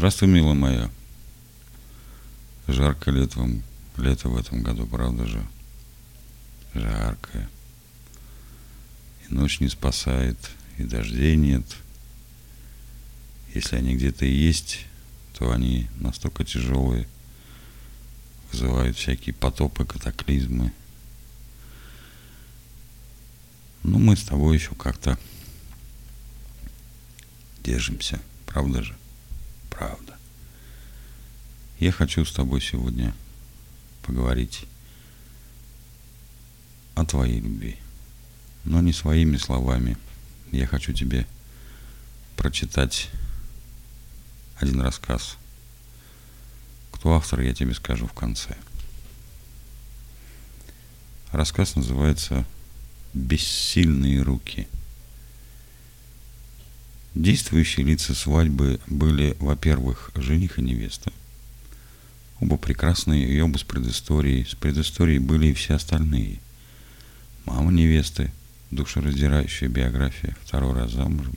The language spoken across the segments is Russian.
Здравствуй, милая моя. Жарко летом, лето в этом году, правда же? Жаркое. И ночь не спасает, и дождей нет. Если они где-то и есть, то они настолько тяжелые, вызывают всякие потопы, катаклизмы. Но мы с тобой еще как-то держимся, правда же? Правда. Я хочу с тобой сегодня поговорить о твоей любви. Но не своими словами. Я хочу тебе прочитать один рассказ. Кто автор, я тебе скажу в конце. Рассказ называется «Бессильные руки». Действующие лица свадьбы были, во-первых, жених и невеста. Оба прекрасные и оба с предысторией. С предысторией были и все остальные. Мама невесты, душераздирающая биография, второй раз замужем,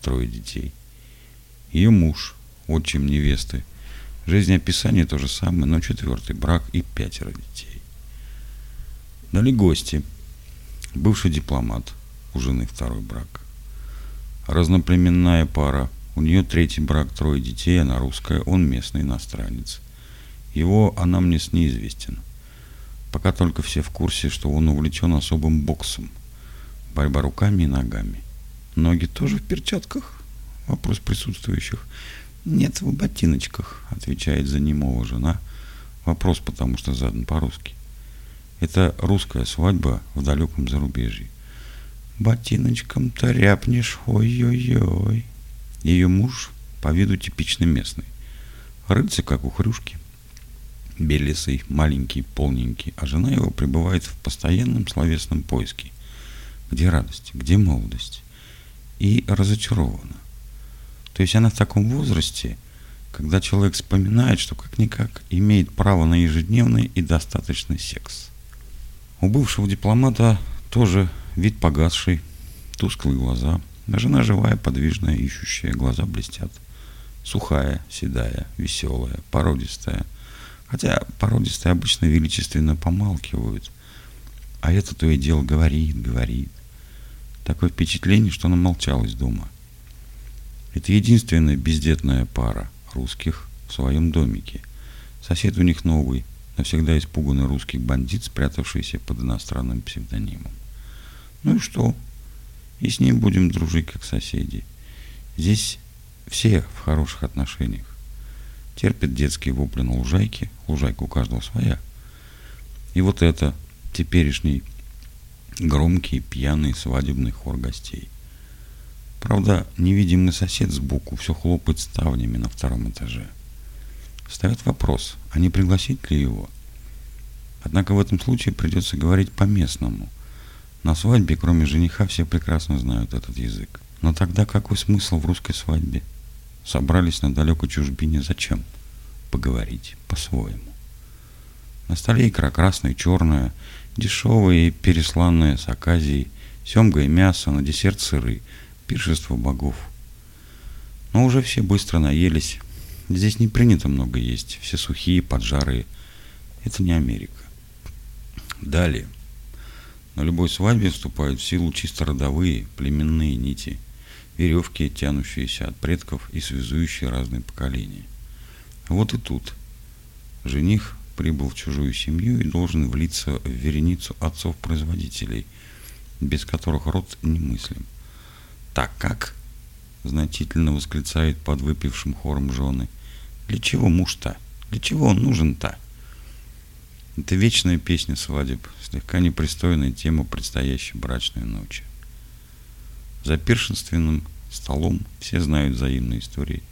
трое детей. Ее муж, отчим невесты. Жизнеописание то же самое, но четвертый брак и пятеро детей. Дали гости. Бывший дипломат, у жены второй брак. Разноплеменная пара. У нее третий брак, трое детей, она русская, он местный иностранец. Его анамнез неизвестен. Пока только все в курсе, что он увлечен особым боксом. Борьба руками и ногами. Ноги тоже в перчатках? Вопрос присутствующих. Нет, в ботиночках, отвечает за немого жена. Вопрос, потому что задан по-русски. Это русская свадьба в далеком зарубежье. Ботиночком-то ряпнешь, ой-ой-ой. Ее муж по виду типичный местный. Рыльце, как у хрюшки. Белесый, маленький, полненький, а жена его пребывает в постоянном словесном поиске. Где радость, где молодость? И разочарована. То есть она в таком возрасте, когда человек вспоминает, что как-никак имеет право на ежедневный и достаточный секс. У бывшего дипломата тоже вид погасший, тусклые глаза, а жена живая, подвижная, ищущая, глаза блестят. Сухая, седая, веселая, породистая. Хотя породистые обычно величественно помалкивают, а это то и дело говорит, говорит. Такое впечатление, что она молчала из дома. Это единственная бездетная пара русских в своем домике. Сосед у них новый, навсегда испуганный русский бандит, спрятавшийся под иностранным псевдонимом. Ну и что? И с ним будем дружить, как соседи. Здесь все в хороших отношениях. Терпят детские вопли на лужайке, лужайка у каждого своя. И вот это теперешний громкий, пьяный свадебный хор гостей. Правда, невидимый сосед сбоку все хлопает ставнями на втором этаже. Встает вопрос, а не пригласить ли его? Однако в этом случае придется говорить по-местному. На свадьбе, кроме жениха, все прекрасно знают этот язык. Но тогда какой смысл в русской свадьбе? Собрались на далекой чужбине зачем? Поговорить по-своему. На столе икра красная черная, дешевая и пересланная с оказией, семга и мясо, на десерт сыры, пиршество богов. Но уже все быстро наелись. Здесь не принято много есть, все сухие, поджарые. Это не Америка. Далее. На любой свадьбе вступают в силу чисто родовые, племенные нити – веревки, тянущиеся от предков и связующие разные поколения. Вот и тут. Жених прибыл в чужую семью и должен влиться в вереницу отцов-производителей, без которых род немыслим. Так как? Значительно восклицает под выпившим хором жены. Для чего муж-то? Для чего он нужен-то? Это вечная песня свадеб, слегка непристойная тема предстоящей брачной ночи. За пиршенственным столом все знают взаимные истории.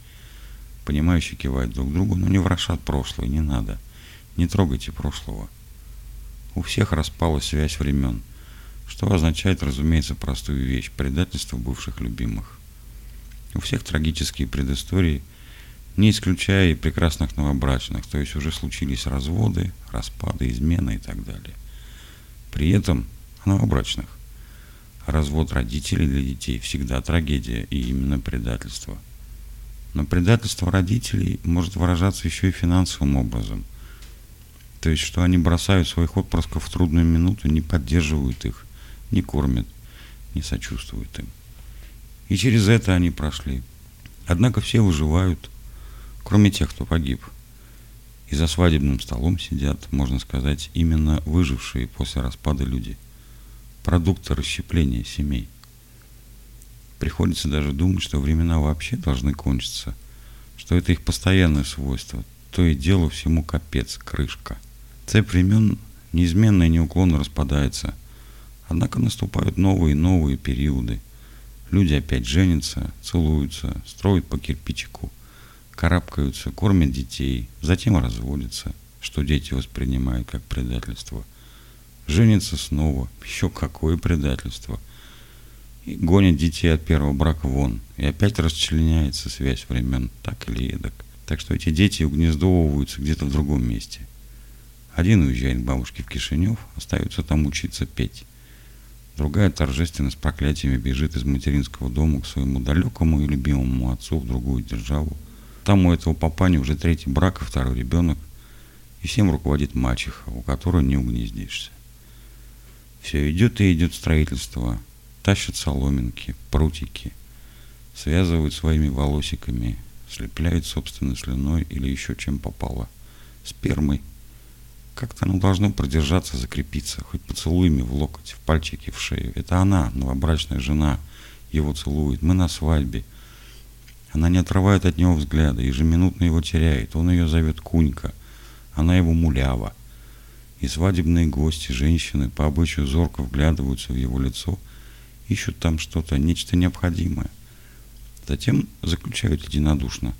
Понимающие кивают друг другу, но не ворошат прошлое, не надо. Не трогайте прошлого. У всех распала связь времен, что означает, разумеется, простую вещь – предательство бывших любимых. У всех трагические предыстории, не исключая и прекрасных новобрачных, то есть уже случились разводы, распады, измены и так далее. При этом новобрачных Развод родителей для детей всегда трагедия и именно предательство. Но предательство родителей может выражаться еще и финансовым образом. То есть, что они бросают своих отпрысков в трудную минуту, не поддерживают их, не кормят, не сочувствуют им. И через это они прошли. Однако все выживают, кроме тех, кто погиб. И за свадебным столом сидят, можно сказать, именно выжившие после распада люди. Продукты расщепления семей. Приходится даже думать, что времена вообще должны кончиться, что это их постоянное свойство, то и дело всему капец, крышка. Цепь времен неизменно и неуклонно распадается, однако наступают новые и новые периоды. Люди опять женятся, целуются, строят по кирпичику, карабкаются, кормят детей, затем разводятся, что дети воспринимают как предательство. Женятся снова, еще какое предательство – и гонит детей от первого брака вон. И опять расчленяется связь времен, так или эдак. Так что эти дети угнездовываются где-то в другом месте. Один уезжает к бабушке в Кишинев, остается там учиться петь. Другая торжественно с проклятиями бежит из материнского дома к своему далекому и любимому отцу в другую державу. Там у этого папани уже третий брак и второй ребенок. И всем руководит мачеха, у которой не угнездишься. Все идет и идет строительство – тащат соломинки, прутики, связывают своими волосиками, слепляют собственной слюной или еще чем попало, спермой. Как-то оно должно продержаться, закрепиться, хоть поцелуями в локоть, в пальчики, в шею. Это она, новобрачная жена, его целует. Мы на свадьбе. Она не отрывает от него взгляда, ежеминутно его теряет. Он ее зовет Кунька, она его мулява. И свадебные гости, женщины, по обычаю зорко вглядываются в его лицо – ищут там что-то, нечто необходимое. Затем заключают единодушно.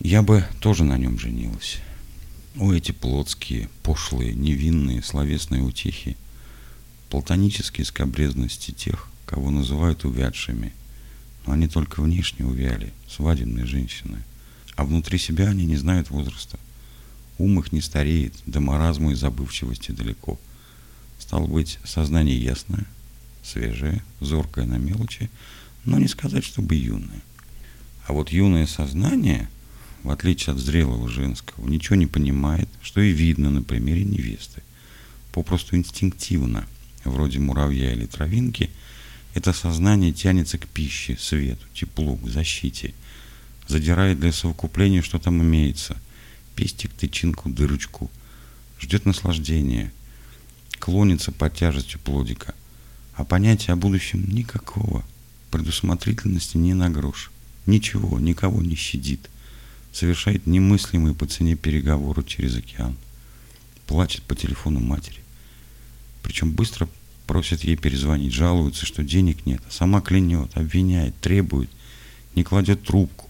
Я бы тоже на нем женилась. О, эти плотские, пошлые, невинные, словесные утехи, платонические скобрезности тех, кого называют увядшими. Но они только внешне увяли, свадебные женщины. А внутри себя они не знают возраста. Ум их не стареет, до маразма и забывчивости далеко. Стало быть, сознание ясное, свежее, зоркое на мелочи, но не сказать, чтобы юное. А вот юное сознание, в отличие от зрелого женского, ничего не понимает, что и видно на примере невесты. Попросту инстинктивно, вроде муравья или травинки, это сознание тянется к пище, свету, теплу, к защите, задирает для совокупления, что там имеется, пестик, тычинку, дырочку, ждет наслаждения, клонится под тяжестью плодика – а понятия о будущем никакого. Предусмотрительности ни на грош. Ничего, никого не щадит. Совершает немыслимые по цене переговоры через океан. Плачет по телефону матери. Причем быстро просит ей перезвонить, жалуется, что денег нет. А сама клянет, обвиняет, требует, не кладет трубку.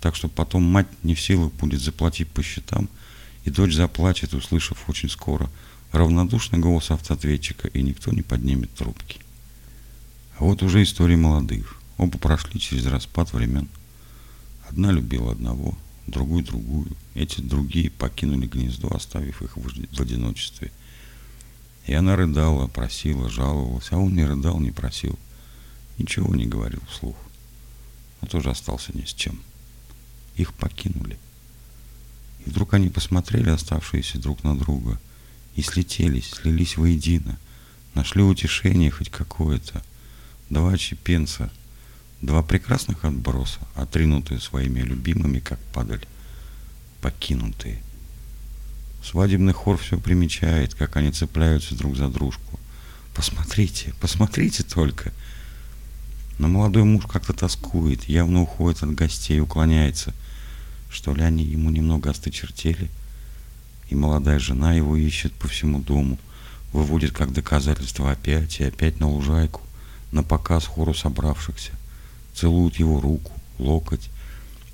Так что потом мать не в силах будет заплатить по счетам, и дочь заплачет, услышав очень скоро – равнодушный голос автоответчика, и никто не поднимет трубки. А вот уже истории молодых. Оба прошли через распад времен. Одна любила одного, другую другую. Эти другие покинули гнездо, оставив их в одиночестве. И она рыдала, просила, жаловалась, а он не рыдал, не просил. Ничего не говорил вслух. Но тоже остался ни с чем. Их покинули. И вдруг они посмотрели, оставшиеся друг на друга – и слетелись, слились воедино, нашли утешение хоть какое-то. Два чепенца, два прекрасных отброса, отринутые своими любимыми, как падаль, покинутые. Свадебный хор все примечает, как они цепляются друг за дружку. Посмотрите, посмотрите только. Но молодой муж как-то тоскует, явно уходит от гостей, уклоняется. Что ли они ему немного остычертели? — и молодая жена его ищет по всему дому, выводит как доказательство опять и опять на лужайку, на показ хору собравшихся, целует его руку, локоть,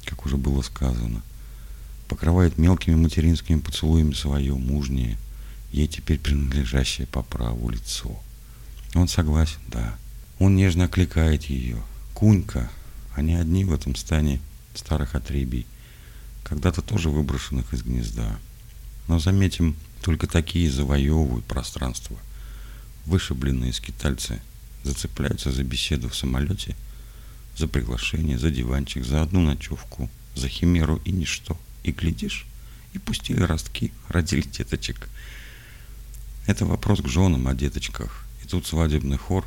как уже было сказано, покрывает мелкими материнскими поцелуями свое мужнее, ей теперь принадлежащее по праву лицо. Он согласен, да. Он нежно окликает ее. Кунька, они одни в этом стане старых отребий, когда-то тоже выброшенных из гнезда. Но заметим, только такие завоевывают пространство. Вышибленные скитальцы зацепляются за беседу в самолете, за приглашение, за диванчик, за одну ночевку, за химеру и ничто. И глядишь, и пустили ростки, родили деточек. Это вопрос к женам о деточках. И тут свадебный хор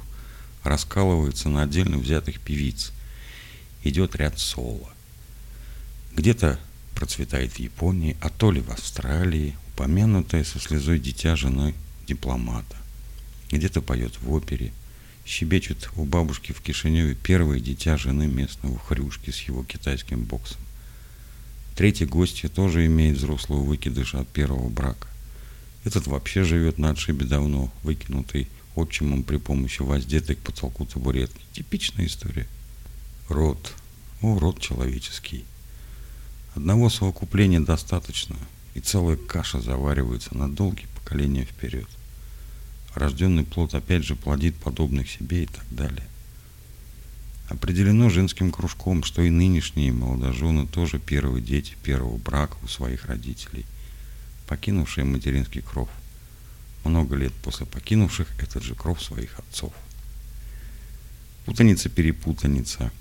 раскалывается на отдельно взятых певиц. Идет ряд соло. Где-то процветает в Японии, а то ли в Австралии, упомянутое со слезой дитя жены дипломата. Где-то поет в опере, щебечут у бабушки в Кишиневе первое дитя жены местного хрюшки с его китайским боксом. Третий гость тоже имеет взрослого выкидыша от первого брака. Этот вообще живет на отшибе давно, выкинутый отчимом при помощи воздетой к потолку табуретки. Типичная история. Род. О, род человеческий. Одного совокупления достаточно, и целая каша заваривается на долгие поколения вперед. Рожденный плод опять же плодит подобных себе и так далее. Определено женским кружком, что и нынешние молодожены тоже первые дети первого брака у своих родителей, покинувшие материнский кров. Много лет после покинувших этот же кров своих отцов. Путаница-перепутаница,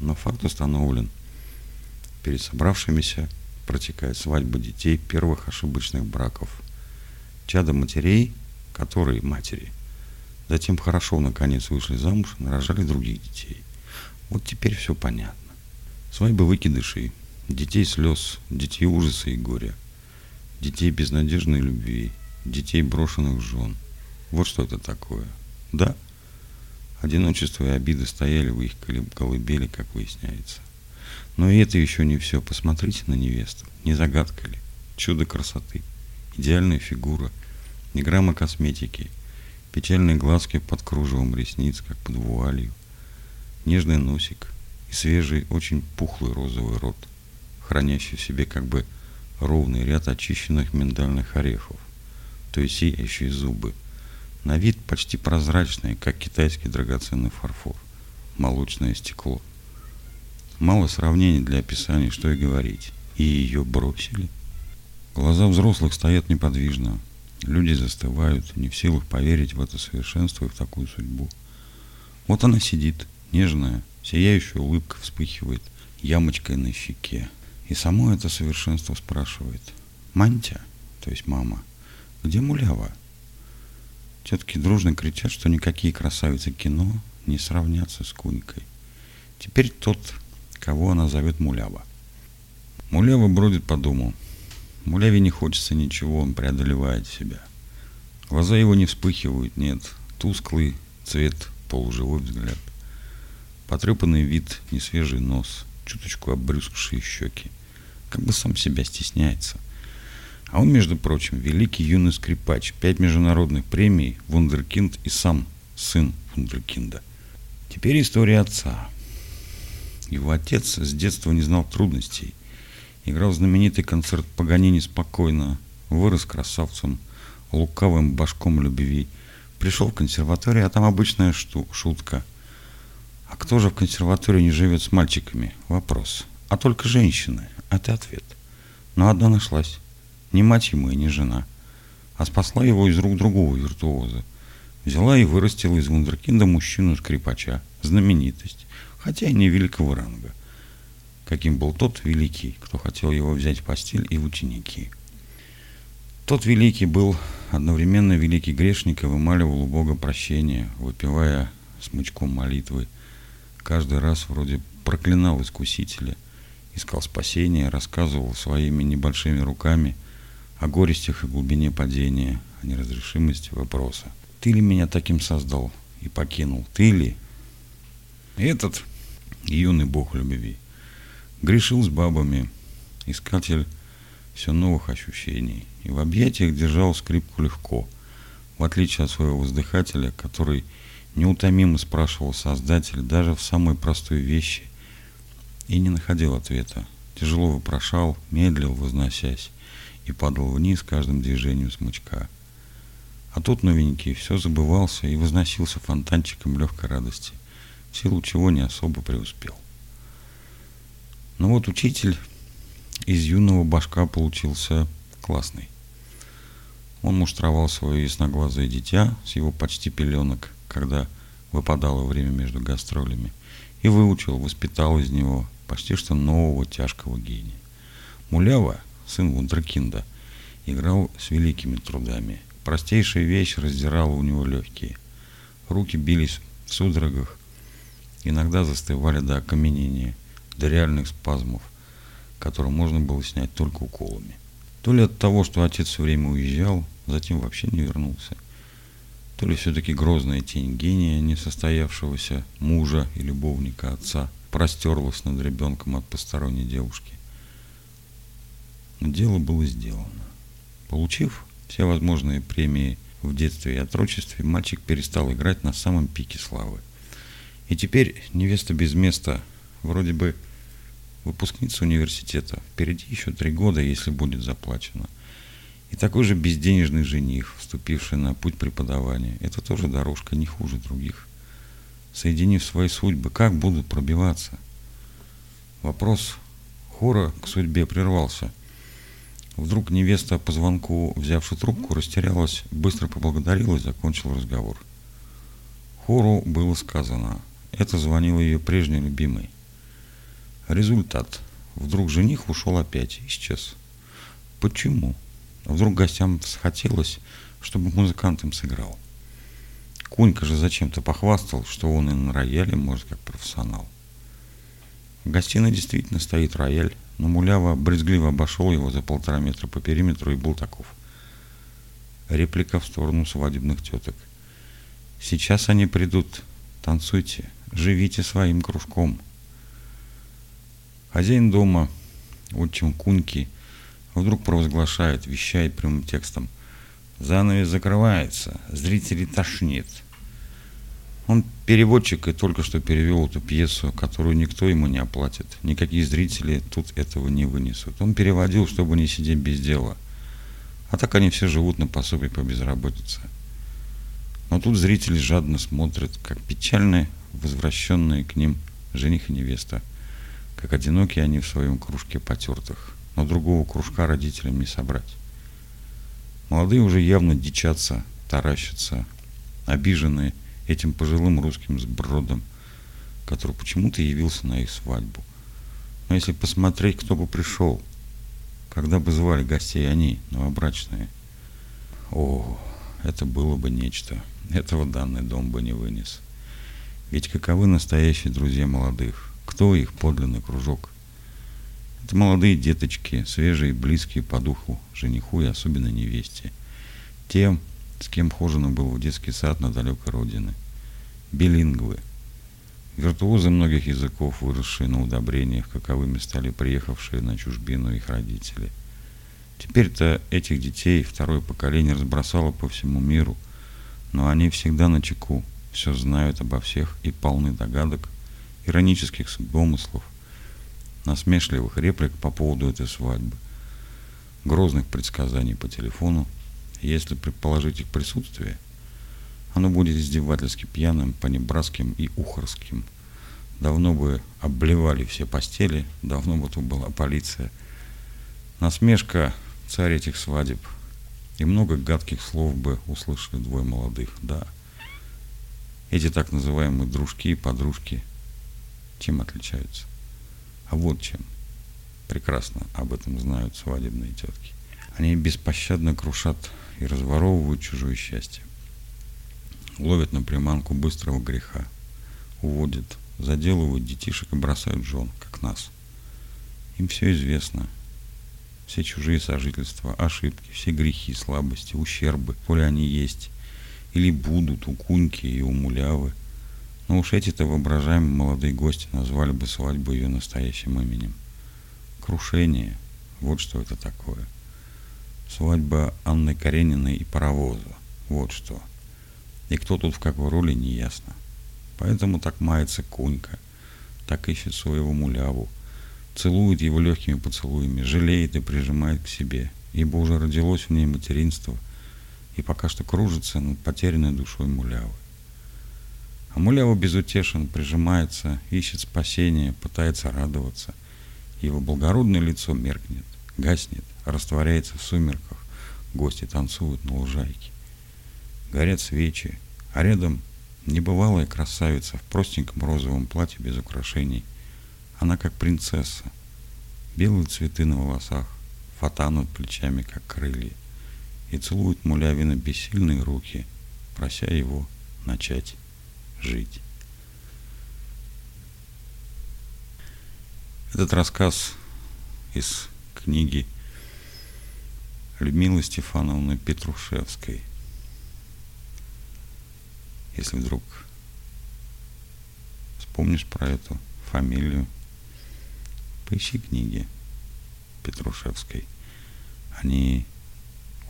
но факт установлен. Перед собравшимися протекает свадьба детей первых ошибочных браков. Чада матерей, которые матери, затем хорошо наконец вышли замуж и нарожали других детей. Вот теперь все понятно. Свадьбы выкидышей, детей слез, детей ужаса и горя, детей безнадежной любви, детей брошенных жен. Вот что это такое. Да, одиночество и обиды стояли в их колыбели, как выясняется. Но и это еще не все. Посмотрите на невесту. Не загадка ли? Чудо красоты. Идеальная фигура. Ни грамма косметики. Печальные глазки под кружевом ресниц, как под вуалью нежный носик и свежий, очень пухлый розовый рот, хранящий в себе как бы ровный ряд очищенных миндальных орехов, то есть сияющие зубы. На вид почти прозрачные, как китайский драгоценный фарфор, молочное стекло. Мало сравнений для описания, что и говорить. И ее бросили. Глаза взрослых стоят неподвижно. Люди застывают, не в силах поверить в это совершенство и в такую судьбу. Вот она сидит, Нежная, сияющая улыбка вспыхивает ямочкой на щеке. И само это совершенство спрашивает. Мантя, то есть мама, где мулява? Тетки дружно кричат, что никакие красавицы кино не сравнятся с Кунькой. Теперь тот, кого она зовет Мулява. Мулява бродит по дому. Муляве не хочется ничего, он преодолевает себя. Глаза его не вспыхивают, нет. Тусклый цвет, полуживой взгляд. Потрепанный вид, несвежий нос, чуточку обрюзгшие щеки. Как бы сам себя стесняется. А он, между прочим, великий юный скрипач, пять международных премий, вундеркинд и сам сын вундеркинда. Теперь история отца. Его отец с детства не знал трудностей. Играл знаменитый концерт Паганини спокойно, вырос красавцем, лукавым башком любви. Пришел в консерваторию, а там обычная шту, шутка – а кто же в консерватории не живет с мальчиками? Вопрос. А только женщины. Это ответ. Но одна нашлась. Не мать ему и не жена. А спасла его из рук другого виртуоза. Взяла и вырастила из вундеркинда мужчину-скрипача. Знаменитость. Хотя и не великого ранга. Каким был тот великий, кто хотел его взять в постель и в ученики. Тот великий был одновременно великий грешник и вымаливал у Бога прощения, выпивая смычком молитвы каждый раз вроде проклинал искусителя, искал спасения, рассказывал своими небольшими руками о горестях и глубине падения, о неразрешимости вопроса. Ты ли меня таким создал и покинул? Ты ли? Этот юный бог любви грешил с бабами, искатель все новых ощущений, и в объятиях держал скрипку легко, в отличие от своего воздыхателя, который Неутомимо спрашивал Создатель даже в самой простой вещи и не находил ответа. Тяжело вопрошал, медлил, возносясь, и падал вниз каждым движением смычка. А тут новенький все забывался и возносился фонтанчиком легкой радости, в силу чего не особо преуспел. Но вот учитель из юного башка получился классный. Он муштровал свое ясноглазое дитя с его почти пеленок, когда выпадало время между гастролями, и выучил, воспитал из него почти что нового тяжкого гения. Мулява, сын Вундеркинда, играл с великими трудами. Простейшая вещь раздирала у него легкие. Руки бились в судорогах, иногда застывали до окаменения, до реальных спазмов, которые можно было снять только уколами. То ли от того, что отец все время уезжал, затем вообще не вернулся, то ли все-таки грозная тень гения несостоявшегося мужа и любовника отца простерлась над ребенком от посторонней девушки. Но дело было сделано. Получив все возможные премии в детстве и отрочестве, мальчик перестал играть на самом пике славы. И теперь невеста без места, вроде бы выпускница университета. Впереди еще три года, если будет заплачено. И такой же безденежный жених, вступивший на путь преподавания. Это тоже дорожка не хуже других. Соединив свои судьбы, как будут пробиваться? Вопрос хора к судьбе прервался. Вдруг невеста по звонку, взявши трубку, растерялась, быстро поблагодарила и закончила разговор. Хору было сказано. Это звонил ее прежний любимый. Результат. Вдруг жених ушел опять, исчез. Почему? Вдруг гостям захотелось, чтобы музыкант им сыграл. Кунька же зачем-то похвастал, что он и на рояле может как профессионал. В гостиной действительно стоит рояль, но Мулява брезгливо обошел его за полтора метра по периметру и был таков. Реплика в сторону свадебных теток. Сейчас они придут. Танцуйте, живите своим кружком. Хозяин дома, отчим Куньки, вдруг провозглашает, вещает прямым текстом. Занавес закрывается, зрителей тошнит. Он переводчик и только что перевел эту пьесу, которую никто ему не оплатит. Никакие зрители тут этого не вынесут. Он переводил, чтобы не сидеть без дела. А так они все живут на пособие по безработице. Но тут зрители жадно смотрят, как печальные, возвращенные к ним жених и невеста, как одинокие они в своем кружке потертых но другого кружка родителям не собрать. Молодые уже явно дичатся, таращатся, обиженные этим пожилым русским сбродом, который почему-то явился на их свадьбу. Но если посмотреть, кто бы пришел, когда бы звали гостей они, новобрачные, о, это было бы нечто. Этого данный дом бы не вынес. Ведь каковы настоящие друзья молодых? Кто их подлинный кружок? Это молодые деточки, свежие, близкие по духу жениху и особенно невесте. Тем, с кем Хожина был в детский сад на далекой родине. Билингвы. Виртуозы многих языков, выросшие на удобрениях, каковыми стали приехавшие на чужбину их родители. Теперь-то этих детей второе поколение разбросало по всему миру, но они всегда на чеку, все знают обо всех и полны догадок, иронических домыслов, насмешливых реплик по поводу этой свадьбы, грозных предсказаний по телефону. Если предположить их присутствие, оно будет издевательски пьяным, понебратским и ухорским. Давно бы обливали все постели, давно бы тут была полиция. Насмешка – царь этих свадеб. И много гадких слов бы услышали двое молодых, да. Эти так называемые дружки и подружки чем отличаются? А вот чем. Прекрасно об этом знают свадебные тетки. Они беспощадно крушат и разворовывают чужое счастье. Ловят на приманку быстрого греха. Уводят, заделывают детишек и бросают жен, как нас. Им все известно. Все чужие сожительства, ошибки, все грехи, слабости, ущербы, коли они есть, или будут у Куньки и у Мулявы – но уж эти-то воображаемые молодые гости назвали бы свадьбу ее настоящим именем. Крушение. Вот что это такое. Свадьба Анны Карениной и паровоза. Вот что. И кто тут в какой роли, не ясно. Поэтому так мается Кунька, так ищет своего муляву, целует его легкими поцелуями, жалеет и прижимает к себе, ибо уже родилось в ней материнство и пока что кружится над потерянной душой мулявы. А безутешен, прижимается, ищет спасения, пытается радоваться. Его благородное лицо меркнет, гаснет, растворяется в сумерках. Гости танцуют на лужайке. Горят свечи, а рядом небывалая красавица в простеньком розовом платье без украшений. Она как принцесса. Белые цветы на волосах, фата над плечами, как крылья. И целует Мулявина бессильные руки, прося его начать жить. Этот рассказ из книги Людмилы Стефановны Петрушевской. Если вдруг вспомнишь про эту фамилию, поищи книги Петрушевской. Они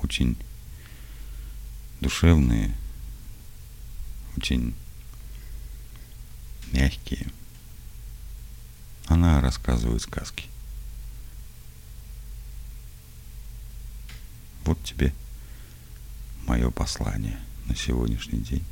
очень душевные, очень мягкие. Она рассказывает сказки. Вот тебе мое послание на сегодняшний день.